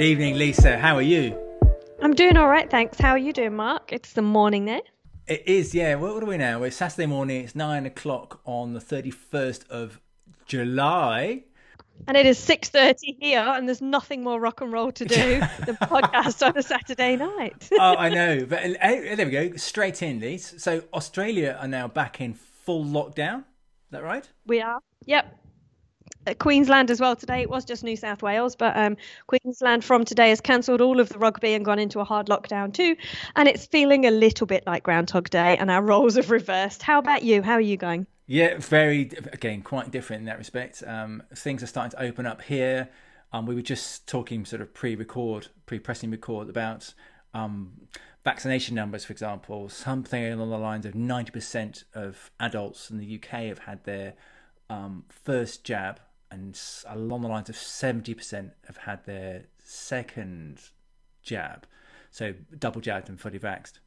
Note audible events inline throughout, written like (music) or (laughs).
good evening, Lisa. How are you? I'm doing all right, thanks. How are you doing, Mark? It's the morning there. It is, yeah. What, are we now? It's Saturday morning. It's nine o'clock on the thirty-first of July. And it is six thirty here, and there's nothing more rock and roll to do (laughs) than podcast on a Saturday night. (laughs) oh, I (laughs) know. But uh, there we go. Straight in, Lisa. So Australia are now back in full lockdown. Is that right? We are. Yep. Queensland as well today. It was just New South Wales, but um, Queensland from today has cancelled all of the rugby and gone into a hard lockdown too. And it's feeling a little bit like Groundhog Day, and our roles have reversed. How about you? How are you going? Yeah, very again quite different in that respect. Um, things are starting to open up here. Um, we were just talking sort of pre-record, pre-pressing record about um, vaccination numbers, for example. Something along the lines of ninety percent of adults in the UK have had their um, first jab and along the lines of 70% have had their second jab. So double jabbed and fully vaxxed.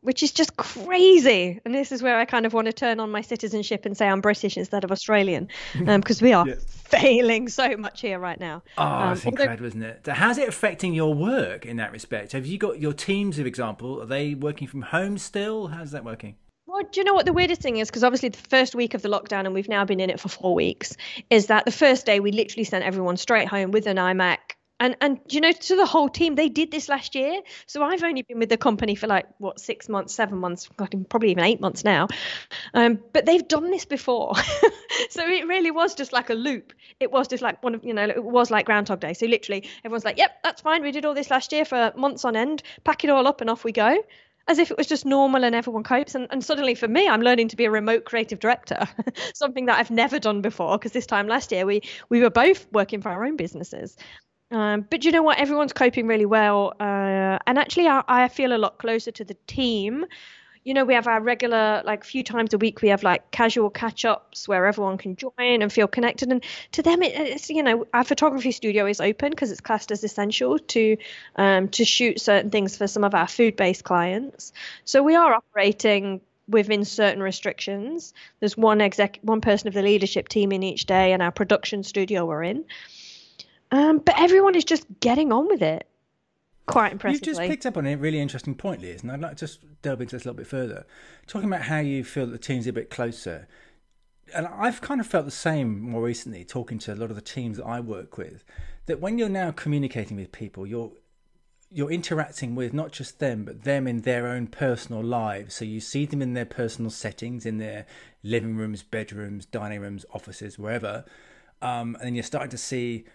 Which is just crazy. And this is where I kind of want to turn on my citizenship and say I'm British instead of Australian, because (laughs) um, we are failing so much here right now. Oh, um, it's incredible, isn't it? How's it affecting your work in that respect? Have you got your teams, for example, are they working from home still? How's that working? Well, do you know what the weirdest thing is? Because obviously, the first week of the lockdown, and we've now been in it for four weeks, is that the first day we literally sent everyone straight home with an iMac. And and you know, to the whole team, they did this last year. So I've only been with the company for like what six months, seven months, probably even eight months now. Um, but they've done this before, (laughs) so it really was just like a loop. It was just like one of you know, it was like Groundhog Day. So literally, everyone's like, "Yep, that's fine. We did all this last year for months on end. Pack it all up and off we go." As if it was just normal and everyone copes. And, and suddenly for me, I'm learning to be a remote creative director, (laughs) something that I've never done before. Because this time last year, we we were both working for our own businesses. Um, but you know what? Everyone's coping really well. Uh, and actually, I, I feel a lot closer to the team you know, we have our regular, like, few times a week, we have like casual catch ups where everyone can join and feel connected. And to them, it, it's, you know, our photography studio is open because it's classed as essential to um, to shoot certain things for some of our food based clients. So we are operating within certain restrictions. There's one exec, one person of the leadership team in each day, and our production studio we're in. Um, but everyone is just getting on with it quite impressively. You've just picked up on a really interesting point, Liz, and I'd like to just delve into this a little bit further. Talking about how you feel that the team's a bit closer. And I've kind of felt the same more recently, talking to a lot of the teams that I work with, that when you're now communicating with people, you're you're interacting with not just them, but them in their own personal lives. So you see them in their personal settings, in their living rooms, bedrooms, dining rooms, offices, wherever. Um, and then you're starting to see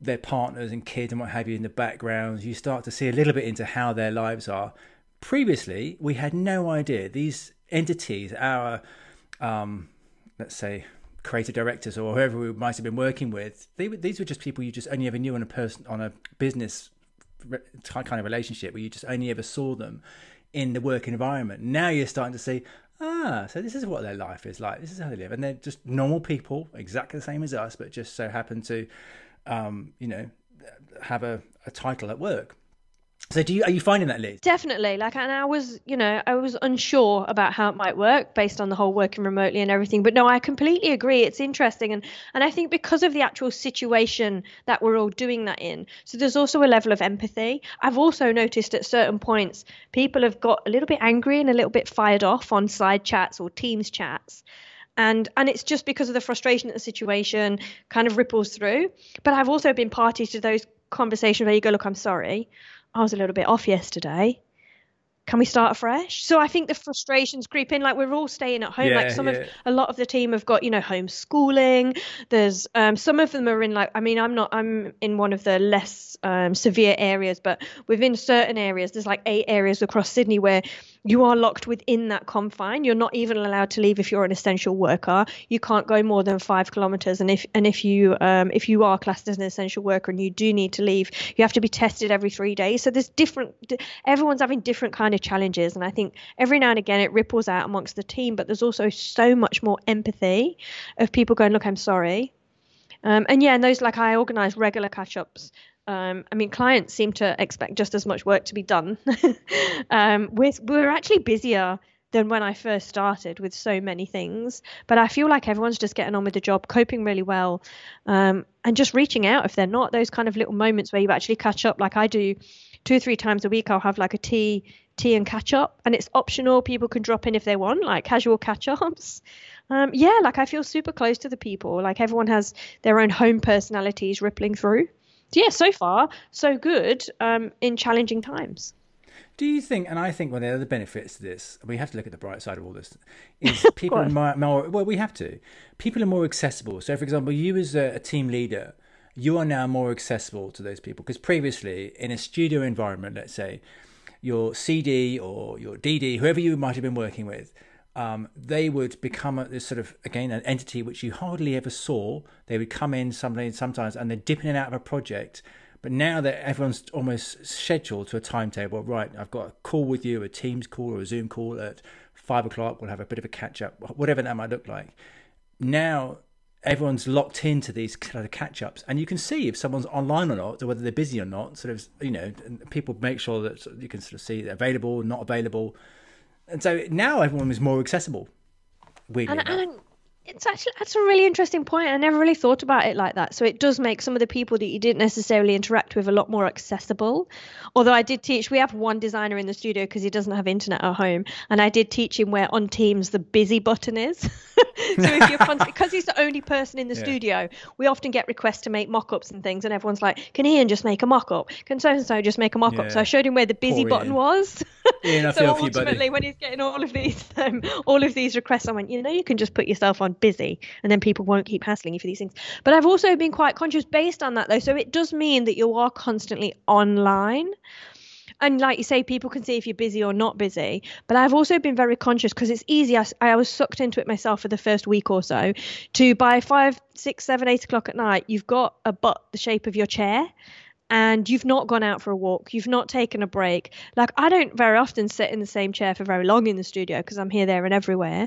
their partners and kids and what have you in the background, you start to see a little bit into how their lives are. Previously, we had no idea. These entities, our, um, let's say, creative directors or whoever we might have been working with, they, these were just people you just only ever knew on a person on a business kind of relationship where you just only ever saw them in the work environment. Now you're starting to see, ah, so this is what their life is like. This is how they live, and they're just normal people, exactly the same as us, but just so happen to um, you know, have a, a title at work. So do you are you finding that Liz? Definitely. Like and I was, you know, I was unsure about how it might work based on the whole working remotely and everything. But no, I completely agree. It's interesting and and I think because of the actual situation that we're all doing that in. So there's also a level of empathy. I've also noticed at certain points people have got a little bit angry and a little bit fired off on side chats or Teams chats and and it's just because of the frustration of the situation kind of ripples through but i've also been party to those conversations where you go look i'm sorry i was a little bit off yesterday can we start afresh? So I think the frustrations creep in. Like we're all staying at home. Yeah, like some yeah. of a lot of the team have got you know homeschooling. There's um, some of them are in like I mean I'm not I'm in one of the less um, severe areas, but within certain areas there's like eight areas across Sydney where you are locked within that confine. You're not even allowed to leave if you're an essential worker. You can't go more than five kilometres, and if and if you um, if you are classed as an essential worker and you do need to leave, you have to be tested every three days. So there's different. Everyone's having different kind of challenges, and I think every now and again it ripples out amongst the team. But there's also so much more empathy of people going, "Look, I'm sorry." Um, and yeah, and those like I organise regular catch ups um, I mean, clients seem to expect just as much work to be done. (laughs) um, we're, we're actually busier than when I first started with so many things. But I feel like everyone's just getting on with the job, coping really well, um, and just reaching out if they're not. Those kind of little moments where you actually catch up, like I do two or three times a week. I'll have like a tea, tea and catch up, and it's optional. People can drop in if they want, like casual catch ups. (laughs) Um, yeah, like I feel super close to the people. Like everyone has their own home personalities rippling through. Yeah, so far so good um, in challenging times. Do you think, and I think one of the other benefits to this, we have to look at the bright side of all this, (laughs) is people are more, more, well, we have to. People are more accessible. So, for example, you as a, a team leader, you are now more accessible to those people because previously in a studio environment, let's say, your CD or your DD, whoever you might have been working with, um, they would become a, this sort of again an entity which you hardly ever saw. They would come in sometimes, sometimes, and they're dipping in out of a project. But now that everyone's almost scheduled to a timetable, right? I've got a call with you, a Teams call or a Zoom call at five o'clock. We'll have a bit of a catch up, whatever that might look like. Now everyone's locked into these kind of catch ups, and you can see if someone's online or not, or whether they're busy or not. Sort of, you know, people make sure that you can sort of see they're available, not available and so now everyone is more accessible. Weirdly and, and it's actually that's a really interesting point. I never really thought about it like that. So it does make some of the people that you didn't necessarily interact with a lot more accessible. Although I did teach, we have one designer in the studio because he doesn't have internet at home, and I did teach him where on Teams the busy button is. (laughs) so if you're because he's the only person in the yeah. studio, we often get requests to make mock-ups and things, and everyone's like, "Can Ian just make a mock-up? Can so and so just make a mock-up?" Yeah. So I showed him where the busy Poor button Ian. was. Ian, (laughs) so ultimately, when he's getting all of these um, all of these requests, I went, you know, you can just put yourself on busy and then people won't keep hassling you for these things. But I've also been quite conscious based on that though. So it does mean that you are constantly online. And like you say, people can see if you're busy or not busy. But I've also been very conscious because it's easy. I, I was sucked into it myself for the first week or so. To by five, six, seven, eight o'clock at night, you've got a butt the shape of your chair and you've not gone out for a walk, you've not taken a break. Like I don't very often sit in the same chair for very long in the studio because I'm here, there, and everywhere.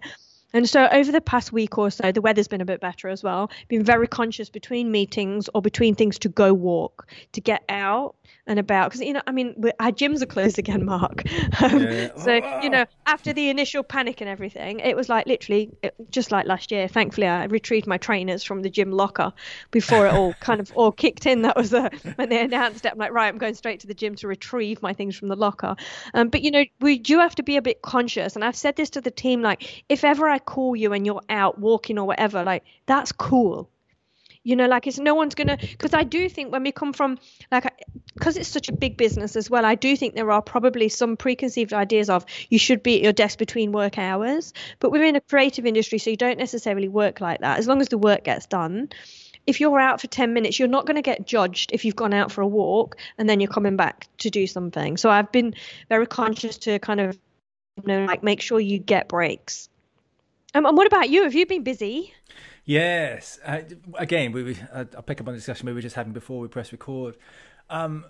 And so over the past week or so, the weather's been a bit better as well. Been very conscious between meetings or between things to go walk, to get out and about. Because you know i mean our gyms are closed again mark. (laughs) Um, yeah. so you know after the initial panic and everything it was like literally it, just like last year thankfully i retrieved my trainers from the gym locker before it all kind of all kicked in. That was uh, when they announced it i'm like right i'm going straight to the gym to retrieve my things from the locker. Um, but you know we do have to be a bit conscious and i've said this to the team like if ever i call you and you're out walking or whatever like that's cool. You know like it's no one's gonna because i do think when we come from like because it's such a big business as well i do think there are probably some preconceived ideas of you should be at your desk between work hours but we're in a creative industry so you don't necessarily work like that as long as the work gets done. If you're out for 10 minutes you're not going to get judged if you've gone out for a walk and then you're coming back to do something. So i've been very conscious to kind of you know like make sure you get breaks um, and what about you have you been busy Yes. Uh, again, we, we uh, I'll pick up on the discussion we were just having before we press record. Um,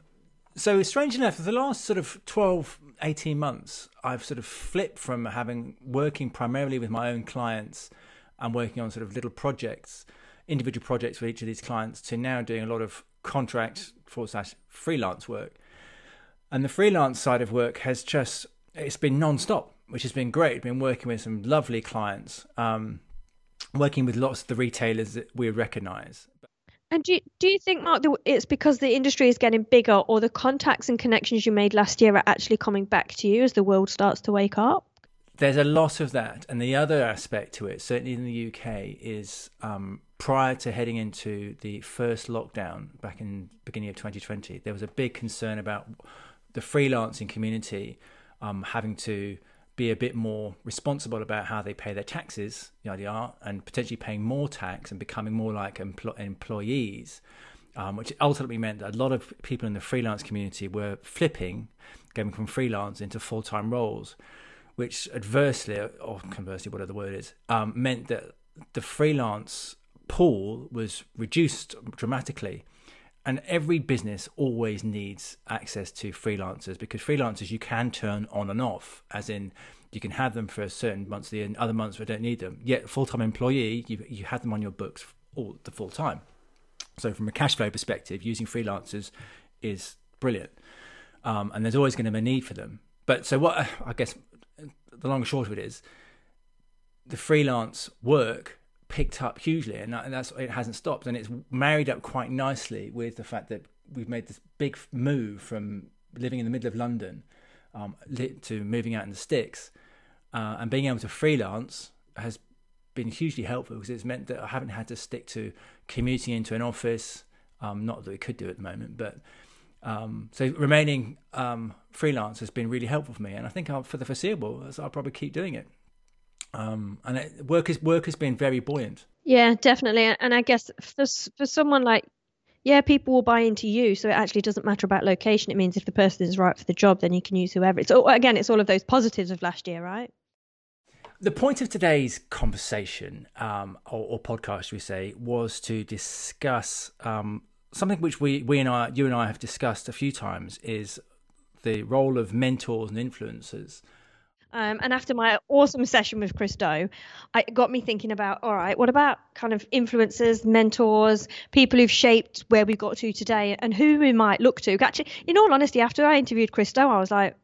so, strange enough, the last sort of 12, 18 months, I've sort of flipped from having working primarily with my own clients and working on sort of little projects, individual projects with each of these clients, to now doing a lot of contract forward slash freelance work. And the freelance side of work has just, it's been non stop, which has been great. Been working with some lovely clients. Um, working with lots of the retailers that we recognise. And do you, do you think, Mark, it's because the industry is getting bigger, or the contacts and connections you made last year are actually coming back to you as the world starts to wake up? There's a lot of that, and the other aspect to it, certainly in the UK, is um, prior to heading into the first lockdown back in beginning of 2020, there was a big concern about the freelancing community um, having to be a bit more responsible about how they pay their taxes, yada yada, and potentially paying more tax and becoming more like empl- employees, um, which ultimately meant that a lot of people in the freelance community were flipping, going from freelance into full time roles, which adversely, or conversely, whatever the word is, um, meant that the freelance pool was reduced dramatically and every business always needs access to freelancers because freelancers you can turn on and off as in you can have them for a certain months and other months we don't need them. Yet full-time employee you, you have them on your books all the full time. So from a cash flow perspective using freelancers is brilliant. Um, and there's always going to be a need for them. But so what i guess the long and short of it is, the freelance work picked up hugely, and, that, and that's it hasn't stopped, and it's married up quite nicely with the fact that we've made this big move from living in the middle of London um, to moving out in the sticks, uh, and being able to freelance has been hugely helpful because it's meant that I haven't had to stick to commuting into an office. Um, not that we could do at the moment, but um, so remaining um, freelance has been really helpful for me, and I think I'll, for the foreseeable, I'll probably keep doing it. Um, and it, work is work has been very buoyant. Yeah, definitely. And I guess for for someone like yeah, people will buy into you, so it actually doesn't matter about location. It means if the person is right for the job, then you can use whoever. It's all, again, it's all of those positives of last year, right? The point of today's conversation um, or, or, podcast, we say, was to discuss um, something which we, we and I, you and I have discussed a few times, is the role of mentors and influencers um, and after my awesome session with Chris Do, it got me thinking about all right, what about kind of influencers, mentors, people who've shaped where we got to today, and who we might look to. Actually, in all honesty, after I interviewed Chris Do, I was like,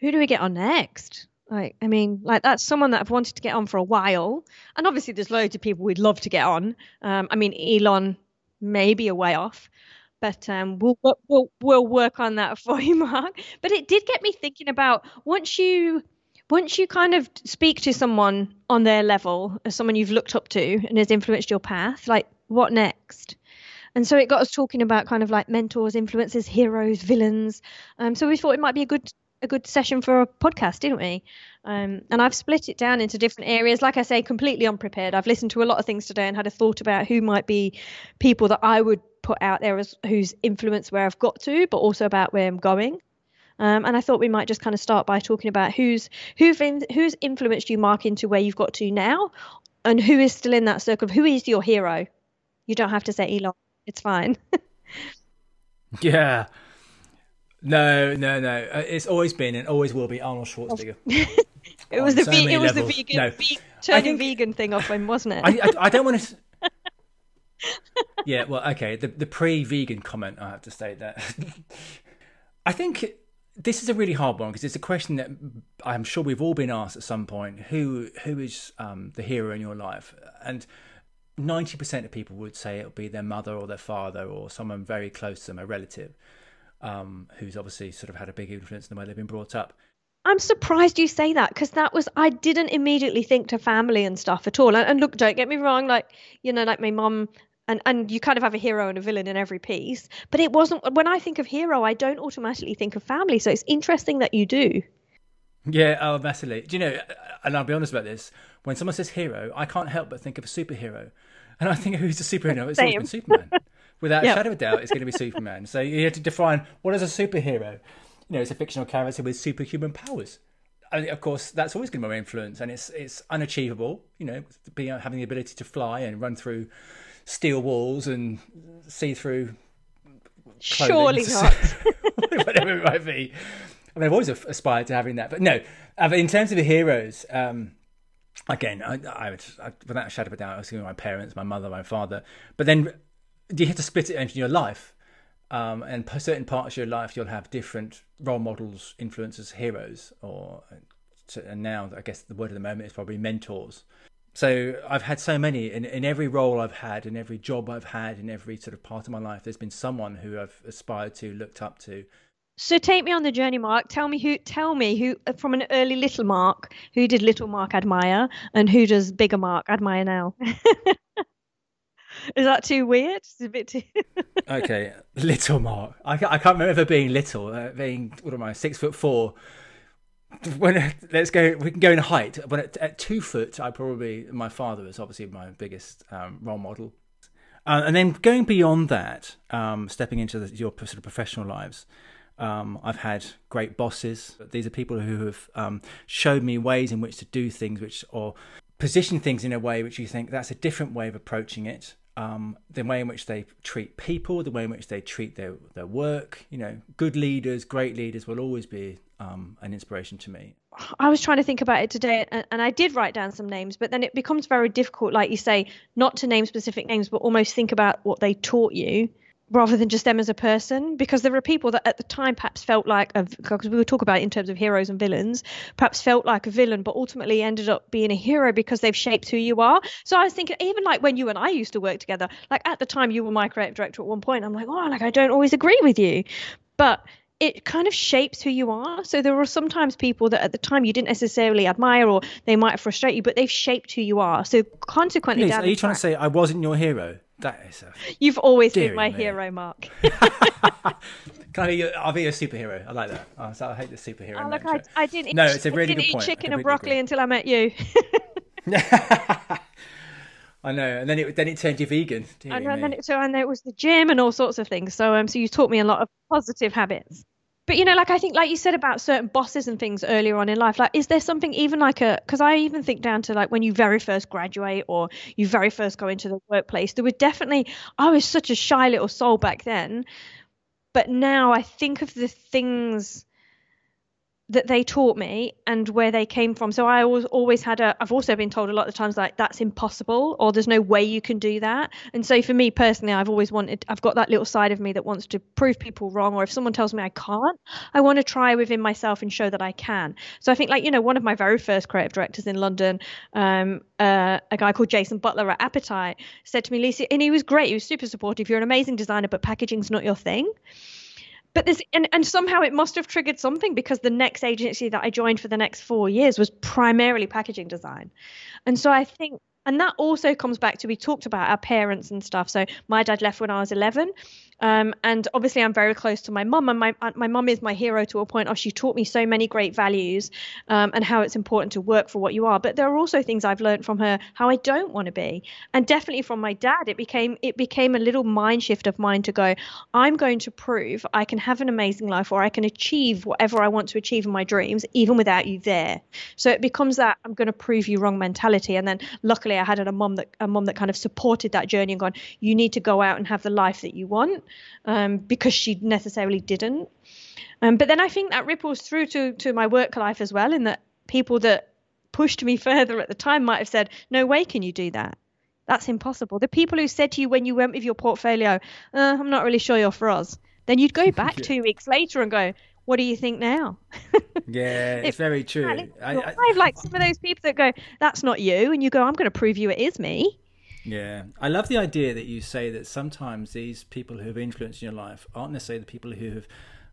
who do we get on next? Like, I mean, like that's someone that I've wanted to get on for a while, and obviously there's loads of people we'd love to get on. Um, I mean, Elon may be a way off, but um, we'll we'll we'll work on that (laughs) for you, Mark. But it did get me thinking about once you once you kind of speak to someone on their level, as someone you've looked up to and has influenced your path, like what next? And so it got us talking about kind of like mentors, influences, heroes, villains. Um, so we thought it might be a good a good session for a podcast, didn't we? Um, and I've split it down into different areas. Like I say, completely unprepared. I've listened to a lot of things today and had a thought about who might be people that I would put out there as whose influence where I've got to, but also about where I'm going. Um, and I thought we might just kind of start by talking about who's who've in, who's influenced you, Mark, into where you've got to now, and who is still in that circle. Who is your hero? You don't have to say Elon. It's fine. (laughs) yeah. No, no, no. Uh, it's always been and always will be Arnold Schwarzenegger. (laughs) it was the so ve- it was levels. the vegan no. ve- turning think, vegan thing off him, wasn't it? I, I, I don't want to. (laughs) yeah, well, okay. The the pre-vegan comment, I have to state that. I think this is a really hard one because it's a question that I'm sure we've all been asked at some point. Who who is um, the hero in your life? And ninety percent of people would say it'll be their mother or their father or someone very close to them, a relative, um, who's obviously sort of had a big influence in the way they've been brought up. I'm surprised you say that because that was I didn't immediately think to family and stuff at all. And, and look, don't get me wrong, like you know, like my mum and and you kind of have a hero and a villain in every piece but it wasn't when i think of hero i don't automatically think of family so it's interesting that you do. Yeah oh massively do you know and i'll be honest about this when someone says hero i can't help but think of a superhero and i think (laughs) who's a superhero? It's always been superman. Without yep. a (laughs) shadow of a doubt it's going to be superman. So you have to define what is a superhero. You know it's a fictional character with superhuman powers. And of course, that's always going to be my influence, and it's it's unachievable. You know, being having the ability to fly and run through steel walls and see through. Surely not. (laughs) whatever it might be. I mean, I've always aspired to having that, but no. Uh, in terms of the heroes, um, again, I, I would, I, without a shadow of a doubt, I was going to my parents, my mother, my father. But then you have to split it into your life. Um, and certain parts of your life, you'll have different role models, influencers, heroes, or and now I guess the word of the moment is probably mentors. So I've had so many in, in every role I've had, in every job I've had, in every sort of part of my life. There's been someone who I've aspired to, looked up to. So take me on the journey, Mark. Tell me who. Tell me who from an early little Mark. Who did little Mark admire, and who does bigger Mark admire now? (laughs) Is that too weird? It's a bit too. (laughs) okay, little Mark. I, I can't remember being little. Uh, being what am I? Six foot four (laughs) when let's go we can go in height when at, at, two foot i probably my father is obviously my biggest um, role model uh, and then going beyond that um, stepping into the, your sort of professional lives um, i've had great bosses these are people who have um, showed me ways in which to do things which or position things in a way which you think that's a different way of approaching it um, the way in which they treat people, the way in which they treat their, their work. You know, good leaders, great leaders will always be um, an inspiration to me. I was trying to think about it today, and, and, I did write down some names, but then it becomes very difficult, like you say, not to name specific names, but almost think about what they taught you. rather than just them as a person because there are people that at the time perhaps felt like because we were talking about in terms of heroes and villains perhaps felt like a villain but ultimately ended up being a hero because they've shaped who you are so i was thinking even like when you and i used to work together like at the time you were my creative director at one point i'm like oh like i don't always agree with you but it kind of shapes who you are. So there are sometimes people that at the time you didn't necessarily admire or they might frustrate you, but they've shaped who you are. So consequently, Please, are you trying to say I wasn't your hero? That is. A You've always been my me. hero, Mark. (laughs) Can I be your, I'll be a superhero. I like that. Oh, so I hate the superhero. Oh, look, I, I, didn't. No, eat, it's a really good point. chicken and broccoli until I met you. (laughs) I know, and then it then it turned you vegan. And, and then it, so know it was the gym and all sorts of things. So um, so you taught me a lot of positive habits but you know like i think like you said about certain bosses and things earlier on in life like is there something even like a because i even think down to like when you very first graduate or you very first go into the workplace there were definitely i was such a shy little soul back then. But now i think of the things that they taught me and where they came from. So I always always had a I've also been told a lot of times like that's impossible or there's no way you can do that. And so for me personally I've always wanted I've got that little side of me that wants to prove people wrong or if someone tells me I can't, I want to try within myself and show that I can. So I think like you know one of my very first creative directors in London um, uh, a guy called Jason Butler at Appetite said to me Lisa and he was great, he was super supportive. You're an amazing designer but packaging's not your thing but this and, and somehow it must have triggered something because the next agency that I joined for the next four years was primarily packaging design. And so I think and that also comes back to we talked about our parents and stuff. So my dad left when I was 11, um, and obviously, I'm very close to my mum, and my uh, my mum is my hero to a point. Of she taught me so many great values, um, and how it's important to work for what you are. But there are also things I've learned from her how I don't want to be, and definitely from my dad. It became it became a little mind shift of mine to go. I'm going to prove I can have an amazing life, or I can achieve whatever I want to achieve in my dreams, even without you there. So it becomes that I'm going to prove you wrong mentality. And then luckily, I had a mum that a mum that kind of supported that journey and gone. You need to go out and have the life that you want um, because she necessarily didn't. Um, but then I think that ripples through to to my work life as well, in that people that pushed me (laughs) further at the time might have said, "No way can you do that. That's impossible." The people who said to you when you went with your portfolio, uh, "I'm not really sure you're for us," then you'd go (laughs) back yeah. two weeks later and go, what do you think now? (laughs) yeah, it's very true. I, I, I, like some of those people that go, that's not you, and you go, I'm going to prove you it is me. Yeah, I love the idea that you say that sometimes these people who have influenced your life aren't necessarily the people who have,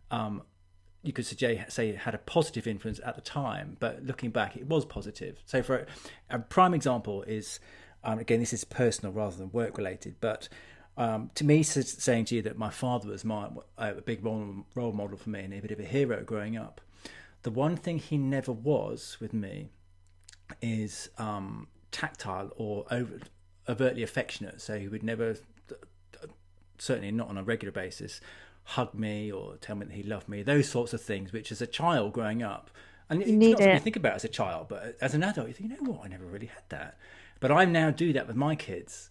um, you could suggest, say, had a positive influence at the time, but looking back, it was positive. So, for a, a prime example is, um, again, this is personal rather than work related, but um, to me, saying to you that my father was my a big role, role model for me and a bit of a hero growing up. The one thing he never was with me is um, tactile or over, overtly affectionate, so he would never, certainly not on a regular basis, hug me or tell me that he loved me. Those sorts of things, which as a child growing up, and you it's not it. think about as a child, but as an adult, you think, you know what, I never really had that. But I now do that with my kids.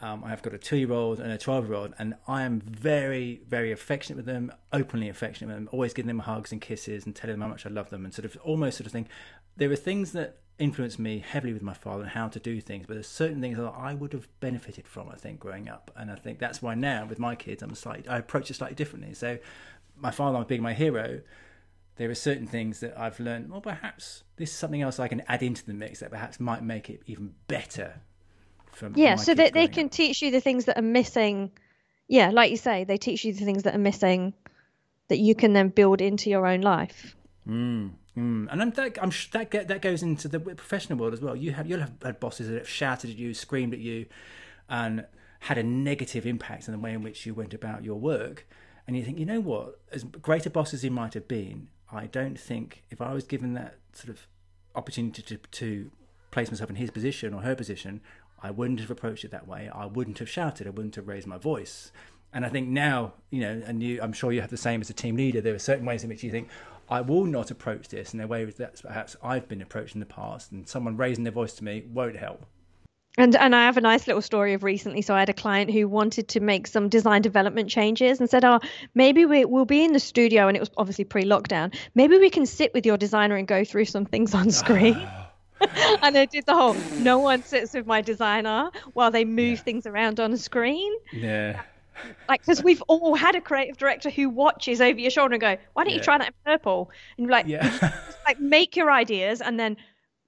Um, I've got a two-year-old and a twelve-year-old, and I am very, very affectionate with them, openly affectionate with them, always giving them hugs and kisses and telling them how much I love them, and sort of almost sort of thing. There are things that influenced me heavily with my father and how to do things, but there's certain things that I would have benefited from, I think, growing up. And I think that's why now with my kids, I'm slightly, I approach it slightly differently. So my father being my hero, there are certain things that I've learned, well, perhaps this is something else I can add into the mix that perhaps might make it even better. From yeah, so that they can up. teach you the things that are missing. Yeah, like you say, they teach you the things that are missing that you can then build into your own life. Mm. Mm. And I'm, that, I'm that that goes into the professional world as well. You have you'll have had bosses that have shouted at you, screamed at you, and had a negative impact on the way in which you went about your work. And you think, you know what? As great a boss as he might have been, I don't think if I was given that sort of opportunity to, to place myself in his position or her position, I wouldn't have approached it that way. I wouldn't have shouted. I wouldn't have raised my voice. And I think now, you know, and you, I'm sure you have the same as a team leader. There are certain ways in which you think, I will not approach this in a way that perhaps I've been approached in the past, and someone raising their voice to me won't help. And and I have a nice little story of recently. So I had a client who wanted to make some design development changes and said, "Oh, maybe we will be in the studio." And it was obviously pre-lockdown. Maybe we can sit with your designer and go through some things on screen. Ah. (laughs) and I did the whole no one sits with my designer while they move yeah. things around on a screen. Yeah like because we've all had a creative director who watches over your shoulder and go, "Why don't yeah. you try that in purple?" And like, yeah. (laughs) just, like make your ideas and then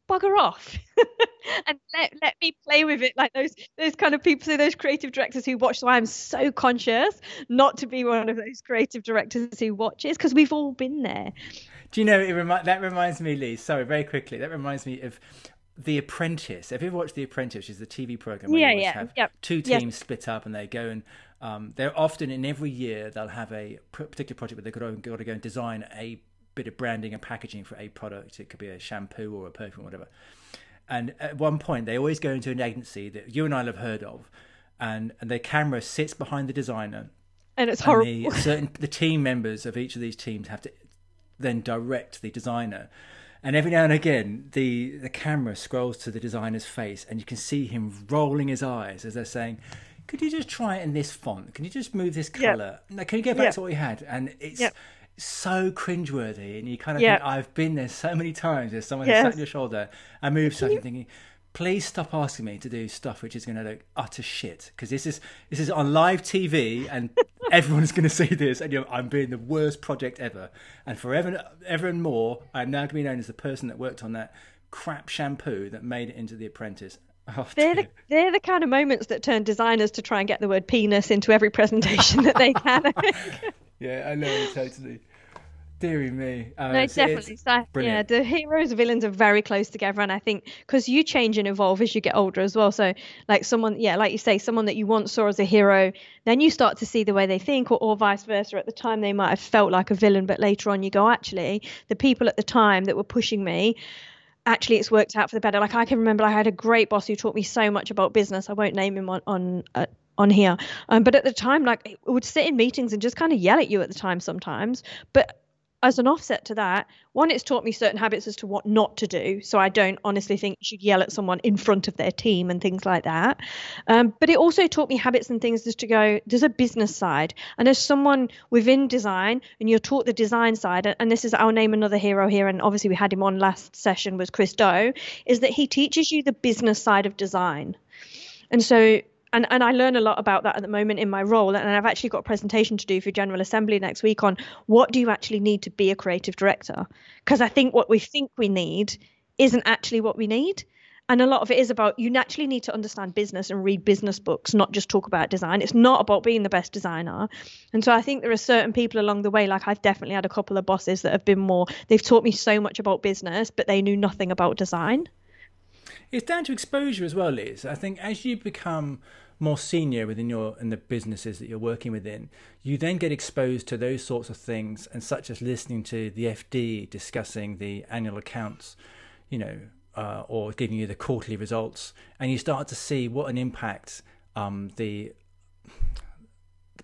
bugger off (laughs) and let, let me play with it like those those kind of people so those creative directors who watch so i'm so conscious not to be one of those creative directors who watches because we've all been there do you know it remi- that reminds me lee sorry very quickly that reminds me of the Apprentice. Have you ever watched The Apprentice? Which is the TV program where yeah, you yeah, have yep. two teams split up and they go and um, they're often in every year they'll have a particular project where they've got to, go and design a bit of branding and packaging for a product. It could be a shampoo or a perfume, or whatever. And at one point, they always go into an agency that you and I have heard of, and and their camera sits behind the designer, and it's horrible. And the, (laughs) certain the team members of each of these teams have to then direct the designer. And every now and again, the, the camera scrolls to the designer's face, and you can see him rolling his eyes as they're saying, "Could you just try it in this font? Can you just move this color? Yep. Can you get back yep. to what we had?" And it's yep so cringeworthy, and you kind of think I've been there so many times. There's someone yes. sat on your shoulder and moves something, thinking, please stop asking me to do stuff which is going to look utter shit because this is this is on live TV and (laughs) everyone's going to see this and you know, I'm being the worst project ever and forever ever and more I'm now going to be known as the person that worked on that crap shampoo that made it into The Apprentice. Oh, (laughs) they're the, they're the kind of moments that turn designers to try and get the word penis into every presentation that they can. (laughs) yeah, I know totally. Deary me. Uh, no, it's, definitely. It's so, yeah, the heroes and villains are very close together, and I think because you change and evolve as you get older as well. So, like someone, yeah, like you say, someone that you once saw as a hero, then you start to see the way they think, or, or vice versa. At the time, they might have felt like a villain, but later on, you go, actually, the people at the time that were pushing me actually it's worked out for the better. Like I can remember I had a great boss who taught me so much about business. I won't name him on on uh, on here. Um, but at the time, like, it would sit in meetings and just kind of yell at you at the time sometimes. But as an offset to that, one, it's taught me certain habits as to what not to do. So I don't honestly think you should yell at someone in front of their team and things like that. Um, but it also taught me habits and things as to go, there's a business side. And as someone within design, and you're taught the design side, and this is, I'll name another hero here, and obviously we had him on last session, was Chris Do, is that he teaches you the business side of design. And so and and I learn a lot about that at the moment in my role. And I've actually got a presentation to do for General Assembly next week on what do you actually need to be a creative director? Because I think what we think we need isn't actually what we need. And a lot of it is about you naturally need to understand business and read business books, not just talk about design. It's not about being the best designer. And so I think there are certain people along the way, like I've definitely had a couple of bosses that have been more, they've taught me so much about business, but they knew nothing about design. It's down to exposure as well, Liz. I think as you become more senior within your in the businesses that you're working within, you then get exposed to those sorts of things, and such as listening to the FD discussing the annual accounts, you know, uh, or giving you the quarterly results, and you start to see what an impact um, the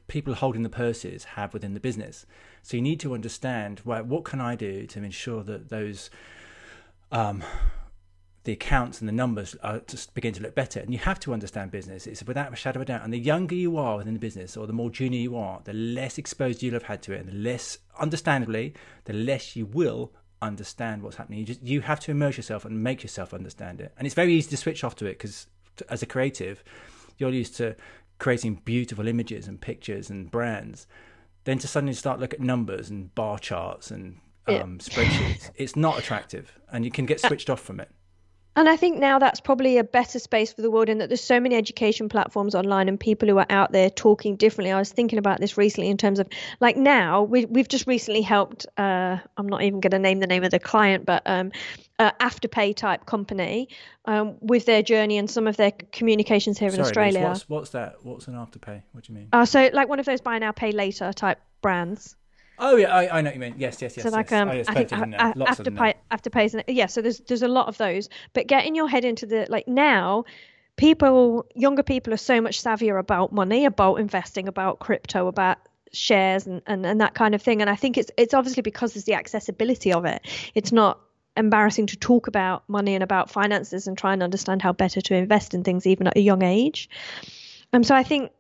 people holding the purses have within the business. So you need to understand right, what can I do to ensure that those um, the accounts and the numbers are just begin to look better. And you have to understand business. It's without a shadow of a doubt. And the younger you are within the business, or the more junior you are, the less exposed you'll have had to it, and the less, understandably, the less you will understand what's happening. You just you have to immerse yourself and make yourself understand it. And it's very easy to switch off to it because as a creative, you're used to creating beautiful images and pictures and brands. Then to suddenly start look at numbers and bar charts and um, yeah. spreadsheets, it's not attractive, and you can get switched off from it. And I think now that's probably a better space for the world in that there's so many education platforms online and people who are out there talking differently. I was thinking about this recently in terms of like now we, we've just recently helped, uh, I'm not even going to name the name of the client, but um, uh, afterpay type company um, with their journey and some of their communications here Sorry, in Australia. what's, what's that? What's an afterpay? What do you mean? Uh, so like one of those buy now, pay later type brands. Oh yeah, I, I know what you mean. Yes, yes, yes. So like um, I, I think after pay, Afterpay's yeah. So there's there's a lot of those, but getting your head into the like now, people younger people are so much savvier about money, about investing, about crypto, about shares and, and, and that kind of thing. And I think it's it's obviously because there's the accessibility of it. It's not embarrassing to talk about money and about finances and try and understand how better to invest in things even at a young age. Um, so I think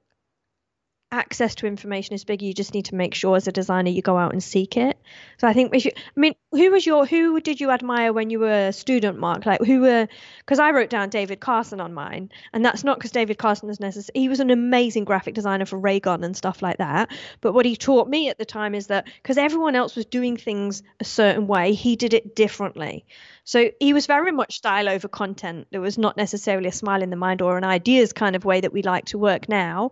access to information is big. You just need to make sure as a designer you go out and seek it. So I think we should. I mean, who was your who did you admire when you were a student, Mark? Like who were? Because I wrote down David Carson on mine, and that's not because David Carson is necessary. He was an amazing graphic designer for Ray Gun and stuff like that. But what he taught me at the time is that because everyone else was doing things a certain way, he did it differently. So he was very much style over content. There was not necessarily a smile in the mind or an ideas kind of way that we like to work now.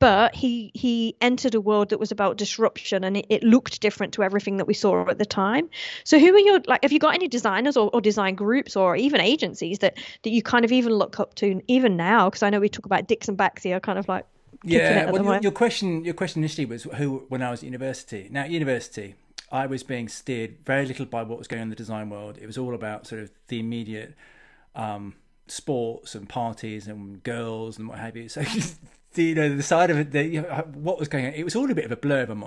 But he he entered a world that was about disruption and it, it looked different to everything that we saw at the time. So who are your like have you got any designers or, or design groups or even agencies that that you kind of even look up to even now? Because I know we talk about Dixon Baxi are kind of like yeah. Well, your, your question your question initially was who when I was at university. Now at university, I was being steered very little by what was going on in the design world. It was all about sort of the immediate um, sports and parties and girls and what have you. So (laughs) the you know the side of it, the, you know, what was going on, it was all a bit of a blur, if I'm.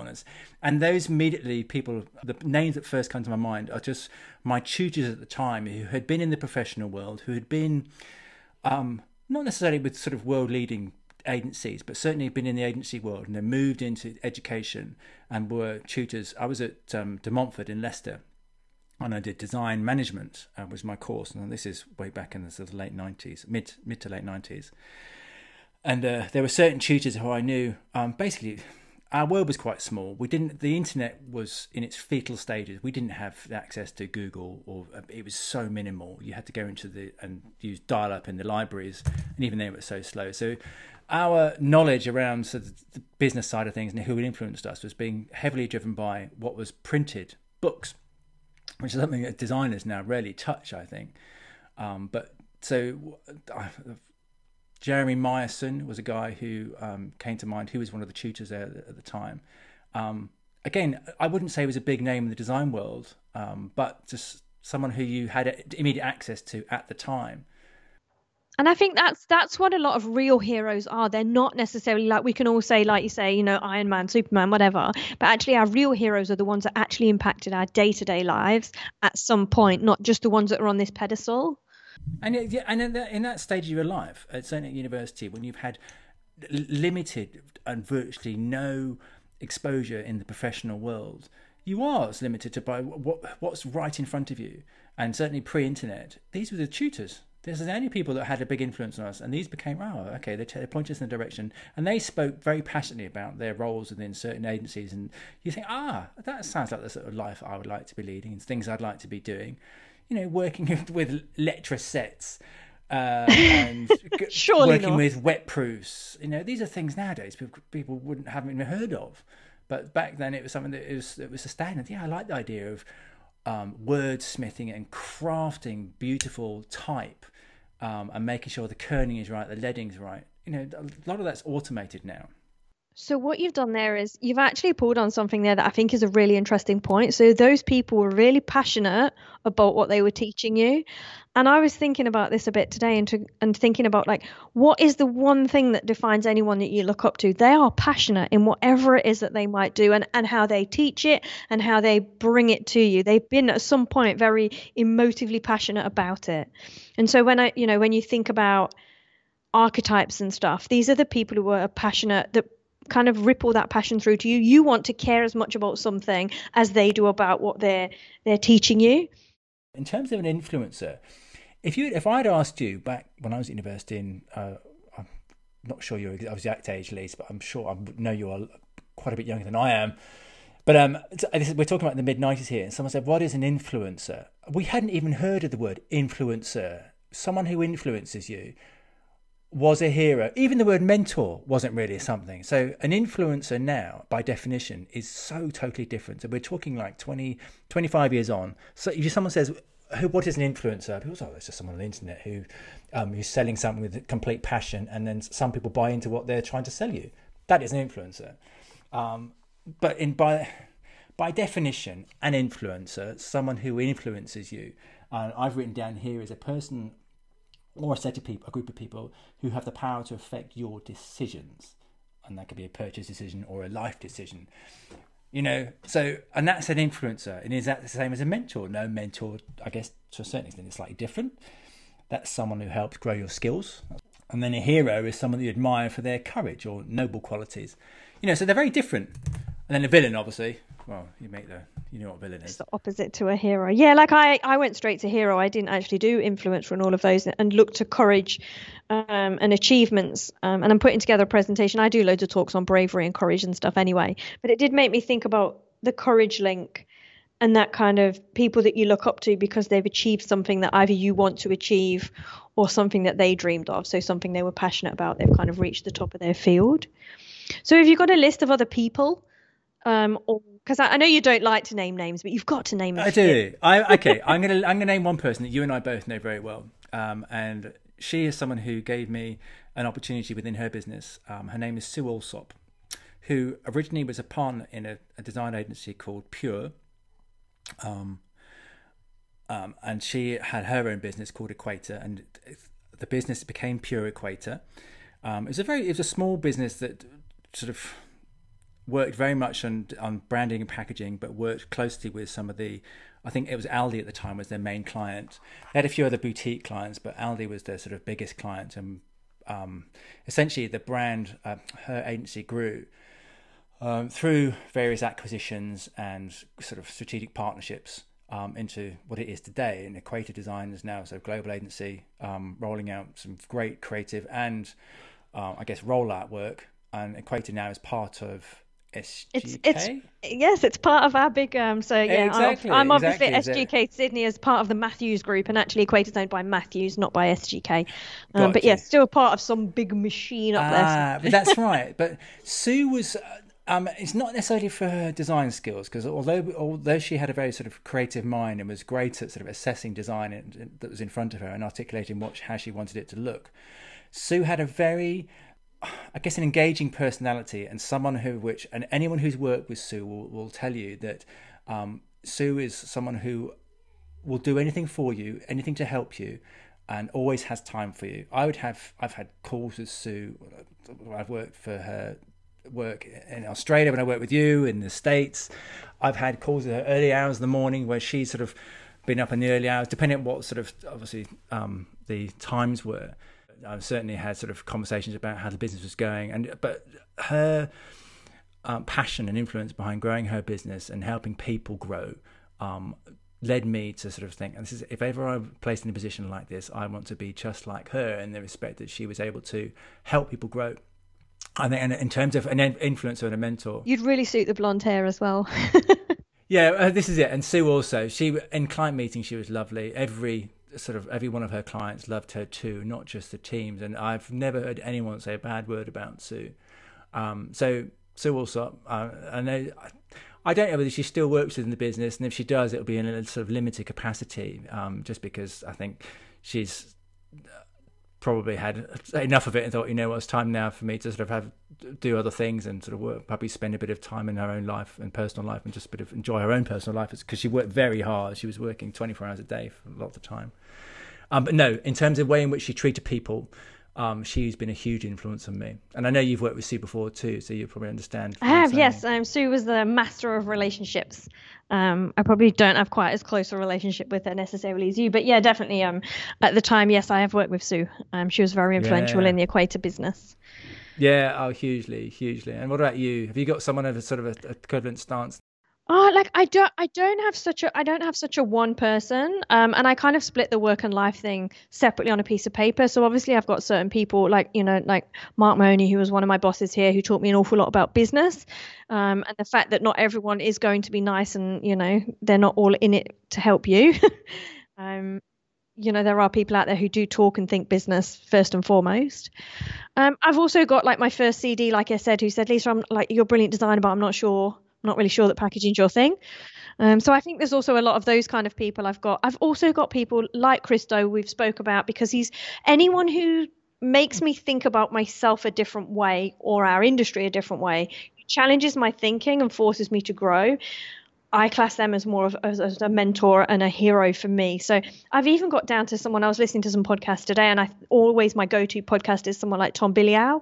And those immediately people, the names that first come to my mind are just my tutors at the time who had been in the professional world, who had been um, not necessarily with sort of world leading agencies, but certainly been in the agency world and then moved into education and were tutors. I was at um, De Montfort in Leicester and I did design management uh, was my course, and this is way back in the sort of late nineties, mid mid to late nineties. And uh, there were certain tutors who I knew. Um, basically, our world was quite small. We didn't. The internet was in its fetal stages. We didn't have access to Google, or uh, it was so minimal. You had to go into the and use dial up in the libraries, and even then it was so slow. So our knowledge around the business side of things and who had influenced us was being heavily driven by what was printed books, which is something that designers now rarely touch, I think. Um, but so Jeremy Myerson was a guy who um, came to mind. He was one of the tutors there at the time. Um, again, I wouldn't say he was a big name in the design world, um, but just someone who you had immediate access to at the time and I think that's that's what a lot of real heroes are. They're not necessarily like we can all say, like you say, you know, Iron Man, Superman, whatever. But actually, our real heroes are the ones that actually impacted our day to day lives at some point, not just the ones that are on this pedestal. And yeah, and in that, in that stage of your life, at certainly at university, when you've had limited and virtually no exposure in the professional world, you are limited to by what what's right in front of you. And certainly pre-internet, these were the tutors. This is the only people that had a big influence on us, and these became oh okay they, t- they point us in the direction, and they spoke very passionately about their roles within certain agencies, and you think ah that sounds like the sort of life I would like to be leading and things I'd like to be doing, you know working (laughs) with Letrasets. Uh, (laughs) and working not. with wet proofs, you know, these are things nowadays people, people wouldn't haven't even heard of, but back then it was something that was it was a standard. Yeah, I like the idea of um, wordsmithing and crafting beautiful type um, and making sure the kerning is right, the leading's right. You know, a lot of that's automated now. So what you've done there is you've actually pulled on something there that I think is a really interesting point. So those people were really passionate about what they were teaching you. And I was thinking about this a bit today and, to, and thinking about like what is the one thing that defines anyone that you look up to? They are passionate in whatever it is that they might do and, and how they teach it and how they bring it to you. They've been at some point very emotively passionate about it. And so when I you know, when you think about archetypes and stuff, these are the people who are passionate that kind of ripple that passion through to you. You want to care as much about something as they do about what they're they're teaching you. In terms of an influencer, if you if I'd asked you back when I was at university, and uh, I'm not sure you're was exact age, Lise, but I'm sure I know you are quite a bit younger than I am. But um, we're talking about the mid '90s here, and someone said, "What is an influencer?" We hadn't even heard of the word influencer. Someone who influences you was a hero. Even the word mentor wasn't really something. So an influencer now, by definition, is so totally different. So we're talking like 20, 25 years on. So if someone says, who, what is an influencer? People say, oh, it's just someone on the internet who um, who's selling something with complete passion, and then some people buy into what they're trying to sell you. That is an influencer. Um, but in by by definition, an influencer, someone who influences you. And I've written down here is a person or a set of people, a group of people who have the power to affect your decisions, and that could be a purchase decision or a life decision. You know, so and that's an influencer, and is that the same as a mentor? No, mentor, I guess to a certain extent, is slightly different. That's someone who helps grow your skills, and then a hero is someone that you admire for their courage or noble qualities. You know, so they're very different. And then a villain, obviously, well, you make the You know what villain is? It's the opposite to a hero. Yeah, like I, I went straight to hero. I didn't actually do influencer and all of those, and looked to courage um, and achievements. Um, and I'm putting together a presentation. I do loads of talks on bravery and courage and stuff anyway. But it did make me think about the courage link and that kind of people that you look up to because they've achieved something that either you want to achieve or something that they dreamed of. So something they were passionate about. They've kind of reached the top of their field. So if you've got a list of other people? Um, or because I, I, know you don't like to name names, but you've got to name. I do. I okay. I'm gonna I'm gonna name one person that you and I both know very well, um, and she is someone who gave me an opportunity within her business. Um, her name is Sue Alsop, who originally was a partner in a, a design agency called Pure. Um, um, and she had her own business called Equator, and the business became Pure Equator. Um, it was a very it was a small business that sort of worked very much on on branding and packaging, but worked closely with some of the. I think it was Aldi at the time was their main client. They had a few other boutique clients, but Aldi was their sort of biggest client, and um, essentially the brand, uh, her agency grew um, through various acquisitions and sort of strategic partnerships um, into what it is today. And Equator Design is now of global agency um, rolling out some great creative and uh, I guess rollout work. And Equator now is part of SGK? It's, it's yes, it's part of our big. Um, so yeah, exactly, I'm, I'm obviously exactly. SGK Sydney as part of the Matthews Group, and actually Equator's owned by Matthews, not by SGK. Um, but yeah, still a part of some big machine up ah, there. that's right. But Sue was. Um, it's not necessarily for her design skills because although although she had a very sort of creative mind and was great at sort of assessing design that was in front of her and articulating what how she wanted it to look, Sue had a very I guess an engaging personality and someone who which and anyone who's worked with Sue will, will tell you that um, Sue is someone who will do anything for you, anything to help you, and always has time for you. I would have I've had calls with Sue. I've worked for her work in Australia when I worked with you in the States. I've had calls at early hours in the morning where she's sort of been up in the early hours, depending on what sort of obviously um, the times were. I've certainly had sort of conversations about how the business was going, and but her um, passion and influence behind growing her business and helping people grow um, led me to sort of think, and this is if ever I'm placed in a position like this, I want to be just like her in the respect that she was able to help people grow. I think, and in terms of an influencer and a mentor, you'd really suit the blonde hair as well. (laughs) yeah, uh, this is it. And Sue also, she in client meetings, she was lovely. Every sort of every one of her clients loved her too, not just the teams. And I've never heard anyone say a bad word about Sue. Um, so Sue also, uh, I know. I don't know whether she still works within the business, and if she does, it'll be in a sort of limited capacity, um, just because I think she's probably had enough of it and thought, you know what, it's time now for me to sort of have do other things and sort of work, probably spend a bit of time in her own life and personal life and just a bit of enjoy her own personal life because she worked very hard. She was working 24 hours a day for a lot of the time. Um, but no, in terms of way in which she treated people, um, she's been a huge influence on me. And I know you've worked with Sue before too, so you probably understand. I have, yes. Um, Sue was the master of relationships. Um, I probably don't have quite as close a relationship with her necessarily as you, but yeah, definitely. Um, at the time, yes, I have worked with Sue. Um, she was very influential yeah. in the Equator business. Yeah, oh, hugely, hugely. And what about you? Have you got someone of a sort of a, a equivalent stance Oh, like I don't, I don't have such a, I don't have such a one person, um, and I kind of split the work and life thing separately on a piece of paper. So obviously, I've got certain people, like you know, like Mark Mahoney, who was one of my bosses here, who taught me an awful lot about business, um, and the fact that not everyone is going to be nice, and you know, they're not all in it to help you. (laughs) um, you know, there are people out there who do talk and think business first and foremost. Um, I've also got like my first CD, like I said, who said, Lisa, I'm like you're a brilliant designer, but I'm not sure not really sure that packaging's your thing. Um, so I think there's also a lot of those kind of people I've got. I've also got people like Chris Do we've spoke about because he's anyone who makes me think about myself a different way or our industry a different way challenges my thinking and forces me to grow I class them as more of as, as, a mentor and a hero for me. So I've even got down to someone I was listening to some podcast today, and I always my go-to podcast is someone like Tom Bilyeu.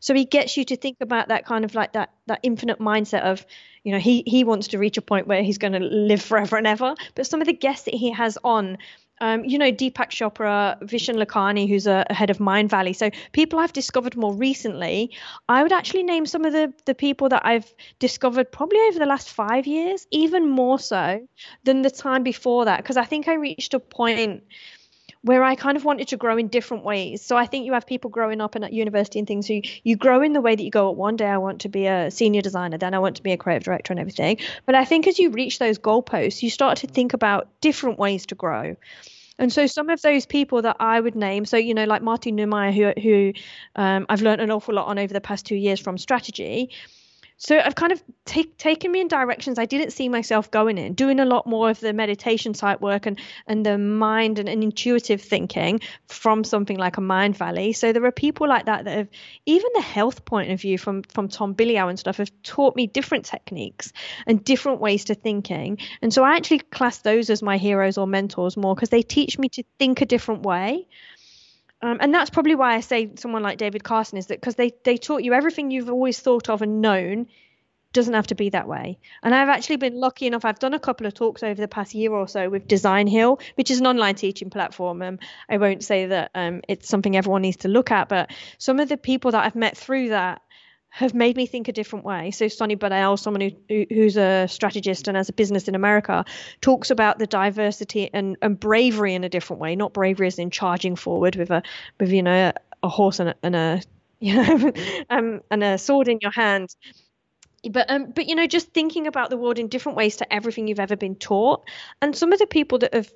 So he gets you to think about that kind of like that that infinite mindset of, you know, he he wants to reach a point where he's going to live forever and ever. But some of the guests that he has on um, you know, Deepak Chopra, Vishen Lakhani, who's a, a, head of Mindvalley. So people I've discovered more recently. I would actually name some of the the people that I've discovered probably over the last five years, even more so than the time before that, because I think I reached a point where I kind of wanted to grow in different ways. So I think you have people growing up and at university and things who you grow in the way that you go. One day I want to be a senior designer, then I want to be a creative director and everything. But I think as you reach those goalposts, you start to think about different ways to grow. And so some of those people that I would name, so you know, like Martin Neumeier, who who um, I've learned an awful lot on over the past two years from strategy, so I've kind of take, taken me in directions I didn't see myself going in, doing a lot more of the meditation type work and, and the mind and, and intuitive thinking from something like a Mindvalley. So there are people like that that have, even the health point of view from, from Tom Bilyeu and stuff, have taught me different techniques and different ways to thinking. And so I actually class those as my heroes or mentors more because they teach me to think a different way. Um, and that's probably why I say someone like David Carson is that because they they taught you everything you've always thought of and known doesn't have to be that way. And I've actually been lucky enough. I've done a couple of talks over the past year or so with Design Hill, which is an online teaching platform. Um, I won't say that um, it's something everyone needs to look at, but some of the people that I've met through that have made me think a different way. So Sonny Boydell, someone who, who's a strategist and has a business in America, talks about the diversity and, and bravery in a different way. Not bravery as in charging forward with a with you know a, horse and a, and a (laughs) you know um, and a sword in your hand. But um, but you know, just thinking about the world in different ways to everything you've ever been taught, and some of the people that have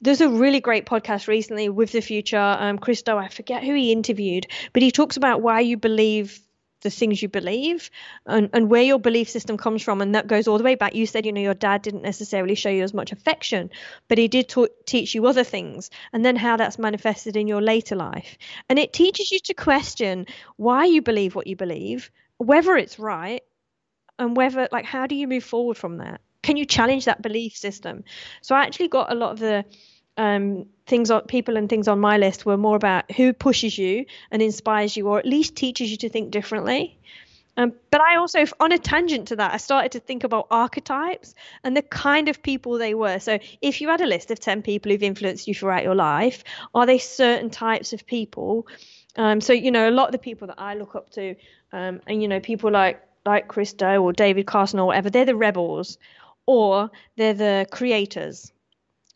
there's a really great podcast recently with the future um, Chris Do i forget who he interviewed but he talks about why you believe the things you believe and, and where your belief system comes from. And that goes all the way back. You said, you know, your dad didn't necessarily show you as much affection, but he did teach you other things. And then how that's manifested in your later life. And it teaches you to question why you believe what you believe, whether it's right, and whether, like, how do you move forward from that? Can you challenge that belief system? So I actually got a lot of the um, things on people and things on my list were more about who pushes you and inspires you, or at least teaches you to think differently. Um, but I also, on a tangent to that, I started to think about archetypes and the kind of people they were. So, if you had a list of 10 people who've influenced you throughout your life, are they certain types of people? Um, so, you know, a lot of the people that I look up to, um, and, you know, people like, like Chris Do or David Carson or whatever, they're the rebels or they're the creators.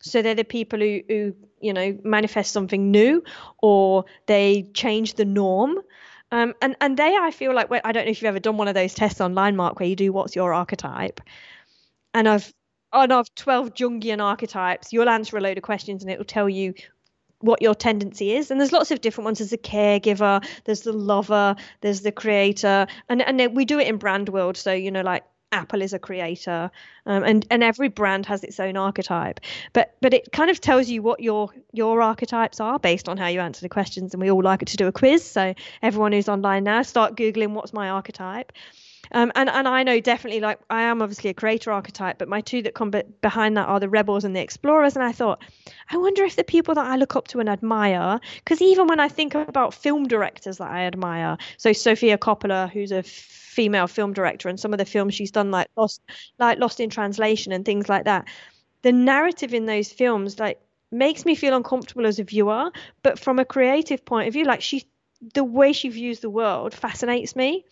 So they're the people who, who you know manifest something new or they change the norm. Um, and and they I feel like I don't know if you've ever done one of those tests online, Mark, where you do what's your archetype, and I've and I've twelve Jungian archetypes. You'll answer a load of questions and it will tell you what your tendency is. And there's lots of different ones. There's the caregiver there's the lover there's the creator. And and we do it in brand world. So you know like Apple is a creator, um, and and every brand has its own archetype. But but it kind of tells you what your your archetypes are based on how you answer the questions. And we all like it to do a quiz, so everyone who's online now, start googling what's my archetype. Um, and and I know definitely like I am obviously a creator archetype, but my two that come be- behind that are the rebels and the explorers. And I thought, I wonder if the people that I look up to and admire, because even when I think about film directors that I admire, so Sofia Coppola, who's a female film director and some of the films she's done like lost like lost in translation and things like that the narrative in those films like makes me feel uncomfortable as a viewer but from a creative point of view like she the way she views the world fascinates me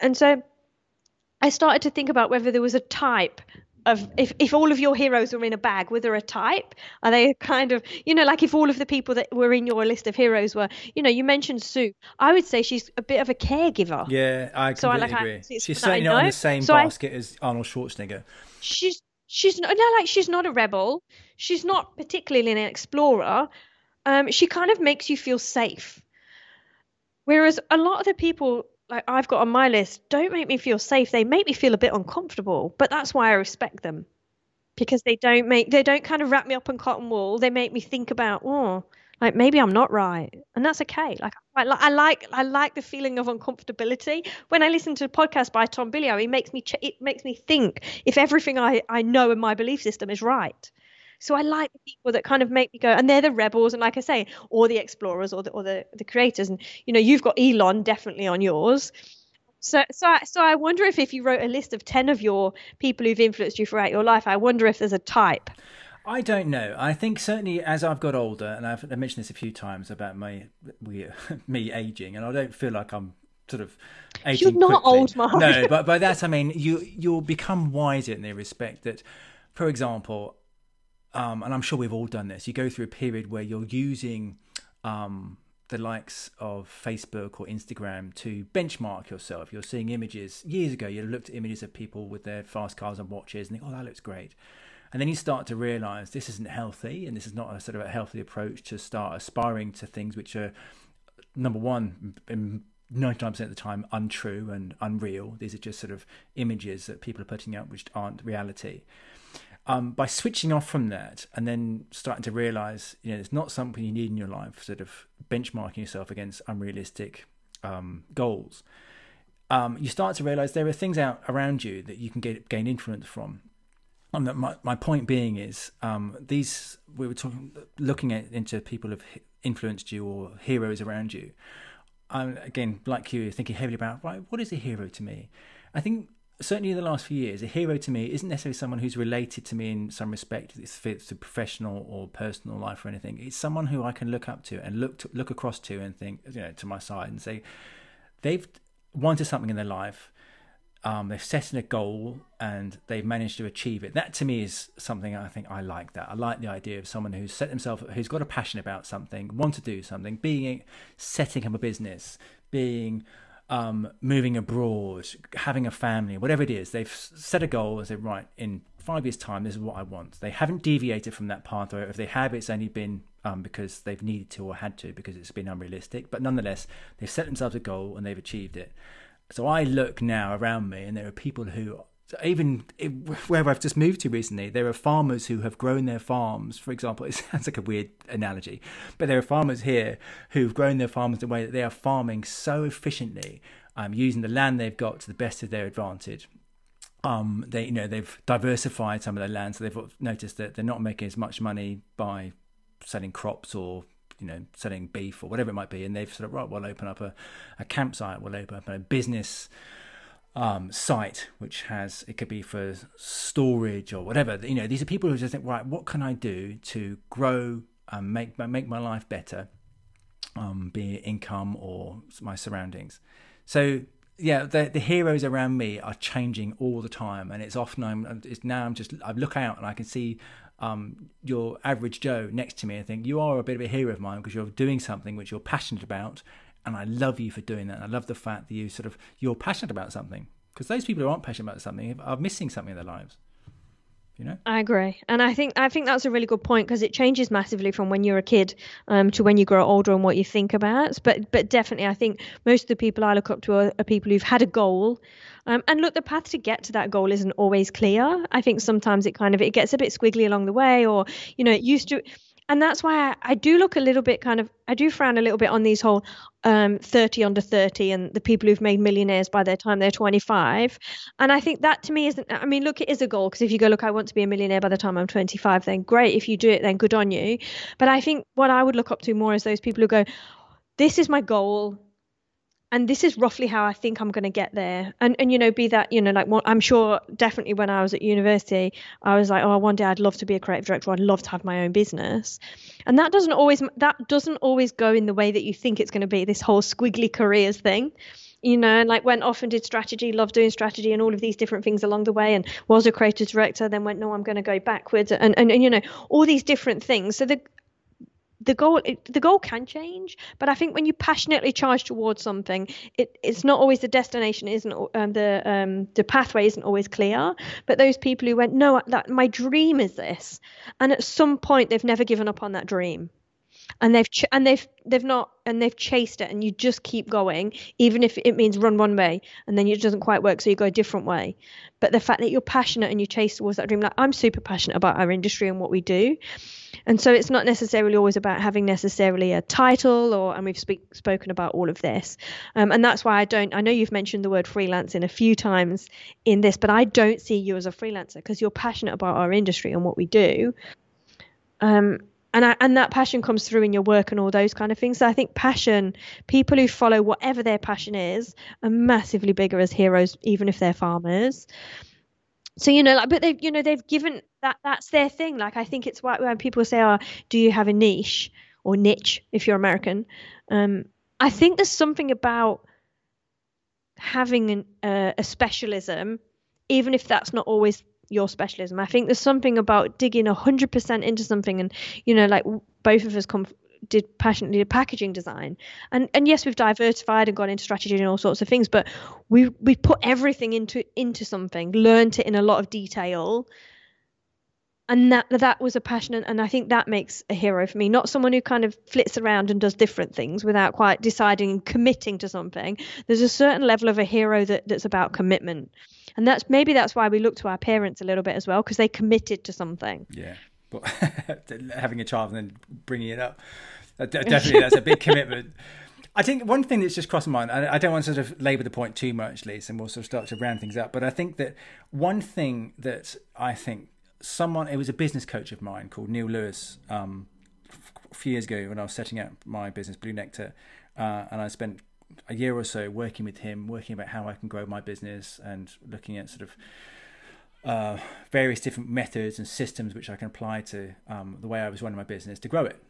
and so i started to think about whether there was a type of if, if all of your heroes were in a bag, were there a type? Are they kind of you know like if all of the people that were in your list of heroes were you know you mentioned Sue, I would say she's a bit of a caregiver. Yeah, I completely so I, like, agree. I, she's certainly not in the same so basket I, as Arnold Schwarzenegger. She's she's not no like she's not a rebel. She's not particularly an explorer. Um, she kind of makes you feel safe. Whereas a lot of the people like I've got on my list don't make me feel safe. They make me feel a bit uncomfortable, but that's why I respect them because they don't make they don't kind of wrap me up in cotton wool. They make me think about oh, like maybe I'm not right, and that's okay. Like I, I like I like the feeling of uncomfortability when I listen to a podcast by Tom Bilyeu. It makes me ch- it makes me think if everything I I know in my belief system is right. So I like the people that kind of make me go, and they're the rebels, and like I say, or the explorers, or the or the, the creators. And you know, you've got Elon definitely on yours. So, so, I, so I wonder if if you wrote a list of ten of your people who've influenced you throughout your life, I wonder if there's a type. I don't know. I think certainly as I've got older, and I've mentioned this a few times about my we, (laughs) me aging, and I don't feel like I'm sort of aging. You're not quickly. old, Mark. No, (laughs) but by that I mean you you'll become wiser in the respect that, for example, um, and I'm sure we've all done this. You go through a period where you're using um, the likes of Facebook or Instagram to benchmark yourself. You're seeing images. Years ago, you looked at images of people with their fast cars and watches and think, oh, that looks great. And then you start to realize this isn't healthy and this is not a sort of a healthy approach to start aspiring to things which are, number one, 99% of the time untrue and unreal. These are just sort of images that people are putting up which aren't reality. Um, by switching off from that and then starting to realize, you know, it's not something you need in your life, sort of benchmarking yourself against unrealistic um, goals, um, you start to realize there are things out around you that you can get, gain influence from. And that my, my point being is um, these we were talking looking at into people who've influenced you or heroes around you. I'm again like you thinking heavily about right, what is a hero to me? I think certainly in the last few years, a hero to me isn't necessarily someone who's related to me in some respect, it's to professional or personal life or anything. It's someone who I can look up to and look to, look across to and think, you know, to my side and say, they've wanted something in their life. Um, they've set in a goal and they've managed to achieve it. That to me is something I think I like. That I like the idea of someone who's set themselves, who's got a passion about something, want to do something, being setting up a business, being um, moving abroad, having a family, whatever it is, they've set a goal and said, right, in five years' time, this is what I want. They haven't deviated from that path, or if they have, it's only been um, because they've needed to or had to because it's been unrealistic. But nonetheless, they've set themselves a goal and they've achieved it. So I look now around me, and there are people who even where I've just moved to recently, there are farmers who have grown their farms. For example, it (laughs) sounds like a weird analogy, but there are farmers here who've grown their farms in a way that they are farming so efficiently, um, using the land they've got to the best of their advantage. Um, they, you know, they've diversified some of their land, so they've noticed that they're not making as much money by selling crops or you know selling beef or whatever it might be, and they've sort of right, we'll open up a, a campsite, we'll open up a business um, site, which has it could be for storage or whatever. You know, these are people who just think, right, what can I do to grow and make make my life better, um, be it income or my surroundings. So yeah, the the heroes around me are changing all the time, and it's often I'm it's now I'm just I look out and I can see um, your average Joe next to me and think you are a bit of a hero of mine because you're doing something which you're passionate about and I love you for doing that. And I love the fact that you sort of you're passionate about something because those people who aren't passionate about something are missing something in their lives. You know? I agree, and I think I think that's a really good point because it changes massively from when you're a kid um, to when you grow older and what you think about. But but definitely, I think most of the people I look up to are, are people who've had a goal, um, and look, the path to get to that goal isn't always clear. I think sometimes it kind of it gets a bit squiggly along the way, or you know, it used to and that's why I, I, do look a little bit kind of I do frown a little bit on these whole um, 30 under 30 and the people who've made millionaires by their time they're 25 and I think that to me isn't I mean look it is a goal because if you go look I want to be a millionaire by the time I'm 25 then great. If you do it then good on you. But I think what I would look up to more is those people who go this is my goal and this is roughly how I think I'm going to get there. And and you know, be that you know, like I'm sure definitely when I was at university, I was like, oh, one day I'd love to be a creative director. I'd love to have my own business, and that doesn't always that doesn't always go in the way that you think it's going to be. This whole squiggly careers thing. You know, and like went off and did strategy, loved doing strategy and all of these different things along the way, and was a creative director. Then went, no, I'm going to go backwards, and, and and you know all these different things. So the the goal the goal can change but i think when you passionately charge towards something it, it's not always the destination isn't um, the um, the pathway isn't always clear. But those people who went no that my dream is this and at some point they've never given up on that dream. And they've ch- and they've they've not and they've chased it and you just keep going even if it means run one way and then it doesn't quite work so you go a different way. But the fact that you're passionate and you chase towards that dream like i'm super passionate about our industry and what we do and so it's not necessarily always about having necessarily a title or and we've speak, spoken about all of this um, and that's why i don't i know you've mentioned the word freelancing a few times in this but i don't see you as a freelancer because you're passionate about our industry and what we do um, and I, and that passion comes through in your work and all those kind of things. So I think passion, people who follow whatever their passion is, are massively bigger as heroes, even if they're farmers. so you know like but they've you know they've given that that's their thing. Like i think it's why when people say oh do you have a niche or niche if you're american? Um i think there's something about having an, uh, a specialism even if that's not always your specialism. I think there's something about digging 100% into something and you know like both of us come did passionately packaging design. And and yes we've diversified and gone into strategy and all sorts of things but we we put everything into into something learned it in a lot of detail and that that was a passionate and i think that makes a hero for me. Not someone who kind of flits around and does different things without quite deciding and committing to something. There's a certain level of a hero that, that's about commitment. And that's maybe that's why we look to our parents a little bit as well because they committed to something. Yeah. But (laughs) having a child and then bringing it up uh, definitely that's a big commitment. I think one thing that's just crossed my mind, I don't want to sort of labour the point too much, Lisa, and we'll sort of start to round things up. But I think that one thing that I think someone, it was a business coach of mine called Neil Lewis, um, a few years ago when I was setting up my business, Blue Nectar, uh, and I spent a year or so working with him, working about how I can grow my business and looking at sort of uh, various different methods and systems which I can apply to um, the way I was running my business to grow it.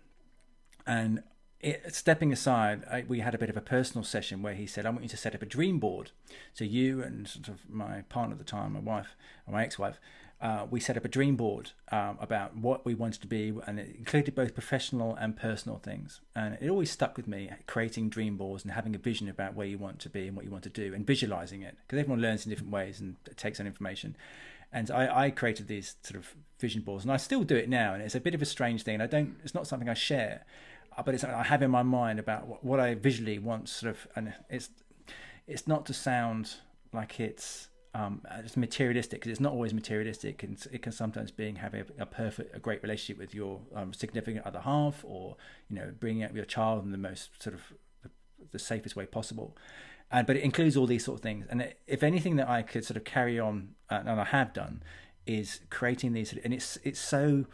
And it, stepping aside, I, we had a bit of a personal session where he said, "I want you to set up a dream board." So you and sort of my partner at the time, my wife, my ex-wife, uh, we set up a dream board um, about what we wanted to be, and it included both professional and personal things. And it always stuck with me, creating dream boards and having a vision about where you want to be and what you want to do, and visualizing it, because everyone learns in different ways and takes on information. And I, I created these sort of vision boards, and I still do it now. And it's a bit of a strange thing. I don't. It's not something I share uh, but it's I have in my mind about what, what I visually want, sort of, and it's it's not to sound like it's um, it's materialistic because it's not always materialistic, and it can sometimes being having a, a perfect, a great relationship with your um, significant other half, or you know, bringing up your child in the most sort of the, the safest way possible. And but it includes all these sort of things. And if anything that I could sort of carry on, uh, and I have done, is creating these, and it's it's so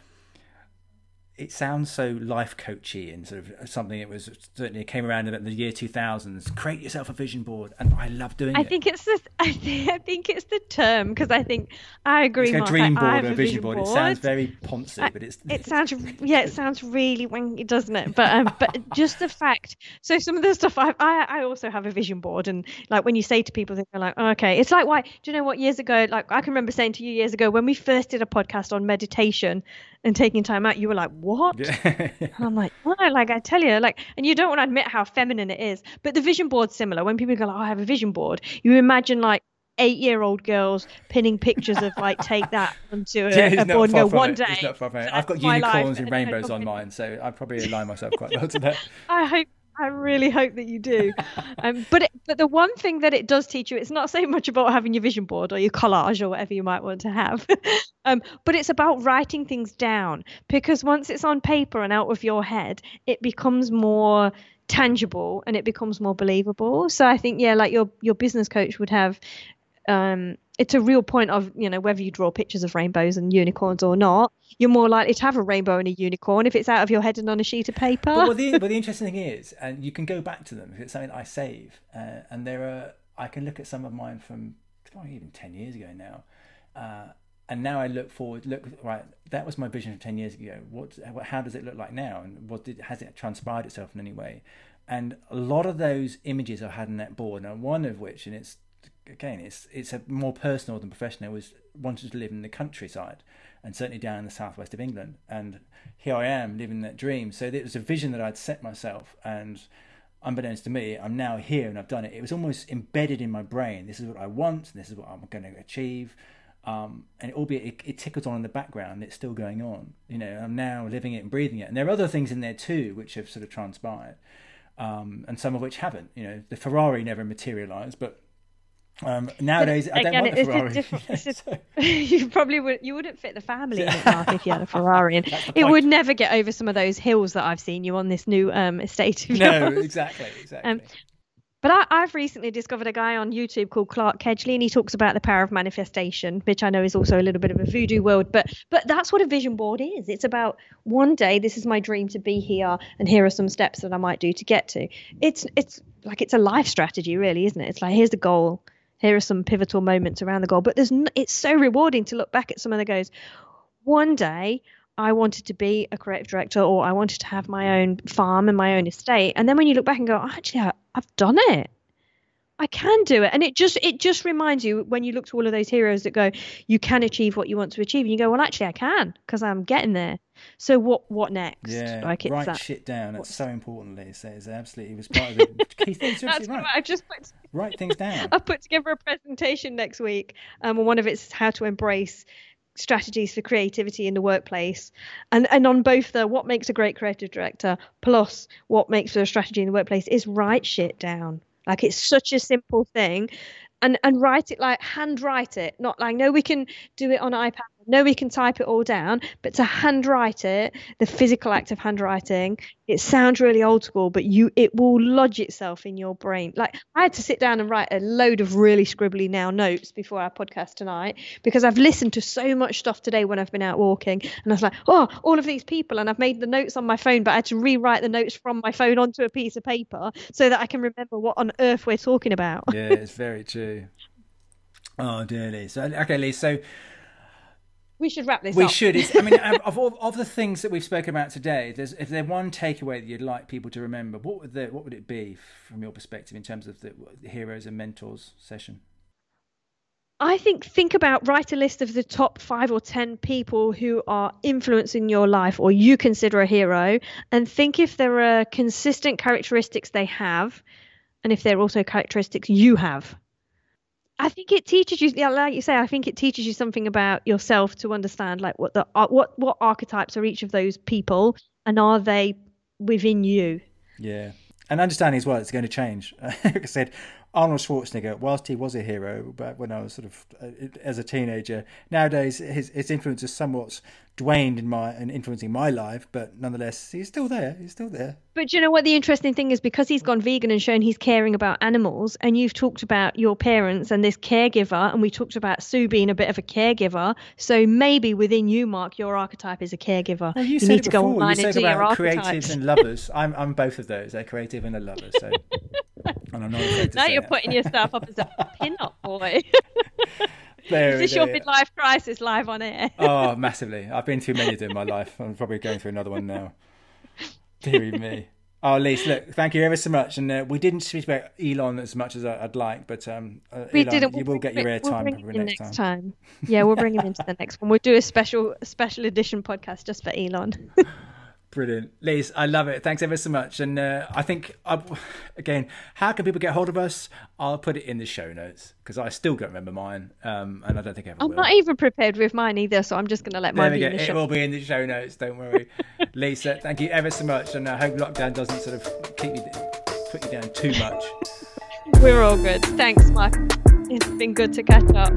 it sounds so life coachy and sort of something that was certainly came around in the year 2000s create yourself a vision board and i love doing I it. i think it's the (laughs) i think, I think it's the term because i think i agree it's Mark, a dream board I, or a vision board. board. it sounds very poncy but it's it sounds yeah it sounds really wanky doesn't it? But um, but (laughs) just the fact so some of the stuff I, I i also have a vision board and like when you say to people they're like oh, okay. It's like why do you know what years ago like i can remember saying to you years ago when we first did a podcast on meditation and taking time out, you were like, "What?" and I'm like, (laughs) "No, like I tell you, like." And you don't want to admit how feminine it is, but the vision board's similar. When people go, like, oh, "I have a vision board," you imagine like eight-year-old girls pinning pictures of like take that (laughs) onto a, yeah, a board and go one day. I've got unicorns and rainbows on mine, so I probably align myself quite well to that. (laughs) I hope I really hope that you do. (laughs) Um, but it, but the one thing that it does teach you, it's not so much about having your vision board or your collage or whatever you might want to have, (laughs) um, but it's about writing things down because once it's on paper and out of your head, it becomes more tangible and it becomes more believable. So I think yeah, like your your business coach would have um, it's a real point of you know whether you draw pictures of rainbows and unicorns or not you're more likely to have a rainbow and a unicorn if it's out of your head and on a sheet of paper. But, well, (laughs) the, but the interesting thing is and you can go back to them if it's something i save uh, and there are i can look at some of mine from oh, even 10 years ago now uh, and now i look forward look right that was my vision from 10 years ago. What how does it look like now? And what did has it transpired itself in any way? And a lot of those images i had in that board and one of which and it's again, it's it's a more personal than professional. Was wanted to live in the countryside, and certainly down in the southwest of England. And here I am living that dream. So it was a vision that I'd set myself, and unbeknownst to me, I'm now here and I've done it. It was almost embedded in my brain. This is what I want. And this is what I'm going to achieve. Um, and albeit it, it tickles on in the background, it's still going on. You know, I'm now living it and breathing it. And there are other things in there too which have sort of transpired, um, and some of which haven't. You know, the Ferrari never materialised, but um, nowadays, I don't want a Ferrari. (laughs) so. (laughs) you probably would. You wouldn't fit the family in it, Mark, if you had a Ferrari. (laughs) And it would never get over some of those hills that I've seen you on this new um, estate. Of no, yours. exactly, exactly. Um, but I, have recently discovered a guy on YouTube called Clark Kegley, and he talks about the power of manifestation, which I know is also a little bit of a voodoo world. But but that's what a vision board is. It's about one day this is my dream to be here, and here are some steps that I might do to get to. It's it's like it's a life strategy, really, isn't it? It's like here's the goal, here are some pivotal moments around the goal. But there's n- it's so rewarding to look back at some of the goes. One day I wanted to be a creative director or I wanted to have my own farm and my own estate. And then when you look back and go, oh, actually, I've done it. I can do it. And it just it just reminds you when you look to all of those heroes that go, you can achieve what you want to achieve. And you go, well, actually, I can because I'm getting there. So what what next? Yeah, like write that, shit down. That's so important, Liz. It's absolutely it was part of the (laughs) key thing. That's right. what I just put. (laughs) Write things down. I've put together a presentation next week. Um, and one of it's how to embrace strategies for creativity in the workplace and and on both the what makes a great creative director plus what makes for a strategy in the workplace is write shit down like it's such a simple thing. And and write it like handwrite it. Not like no we can do it on ipad no we can type it all down but to handwrite it the physical act of handwriting it sounds really old school but you it will lodge itself in your brain. Like i had to sit down and write a load of really scribbly now notes before our podcast tonight because i've listened to so much stuff today when i've been out walking and i was like oh all of these people and i've made the notes on my phone but i had to rewrite the notes from my phone onto a piece of paper so that i can remember what on earth we're talking about. Yeah it's very true. Oh dear lee so okay lee so we should wrap this we up. should. It's, I mean, (laughs) of all of the things that we've spoken about today, there's, if there's one takeaway that you'd like people to remember, what would the, what would it be from your perspective in terms of the, the heroes and mentors session? I think think about write a list of the top five or ten people who are influencing your life or you consider a hero, and think if there are consistent characteristics they have, and if they're also characteristics you have. I think it teaches you, like you say, I think it teaches you something about yourself to understand, like what the uh, what what archetypes are each of those people, and are they within you? Yeah, and understanding as well, it's going to change. (laughs) like I said, Arnold Schwarzenegger, whilst he was a hero back when I was sort of uh, as a teenager, nowadays his his influence is somewhat waned in my and influencing my life, but nonetheless, he's still there. He's still there. But you know what? The interesting thing is because he's gone vegan and shown he's caring about animals, and you've talked about your parents and this caregiver, and we talked about Sue being a bit of a caregiver. So maybe within you, Mark, your archetype is a caregiver. Well, you, you need to before. go online you and do your creatives archetypes. and lovers. I'm I'm both of those. They're creative and a lover. So. (laughs) and I'm not now you're it. putting yourself up as a pin-up boy. (laughs) There is this your midlife crisis live on air? (laughs) Oh, massively. I've been through many of them in my life. I'm probably going through another one now. Deary me. Oh, Lise, look, thank you ever so much. And uh, we didn't speak about Elon as much as I'd like, but um, uh, we Elon, didn't. you will get your we'll airtime probably next, next time. time. Yeah, we'll bring him into the next one. We'll do a special special edition podcast just for Elon. (laughs) Brilliant. Lise, I love it. Thanks ever so much. And uh, I think, uh, again, how can people get hold of us? I'll put it in the show notes because I still don't remember mine. Um, and I don't think I ever I'm will. not even prepared with mine either, so I'm just going to let There mine be in the It show. will be in the show notes. Don't worry, (laughs) Lisa. Thank you ever so much, and I hope lockdown doesn't sort of keep you put you down too much. We're all good. Thanks, Mark. It's been good to catch up.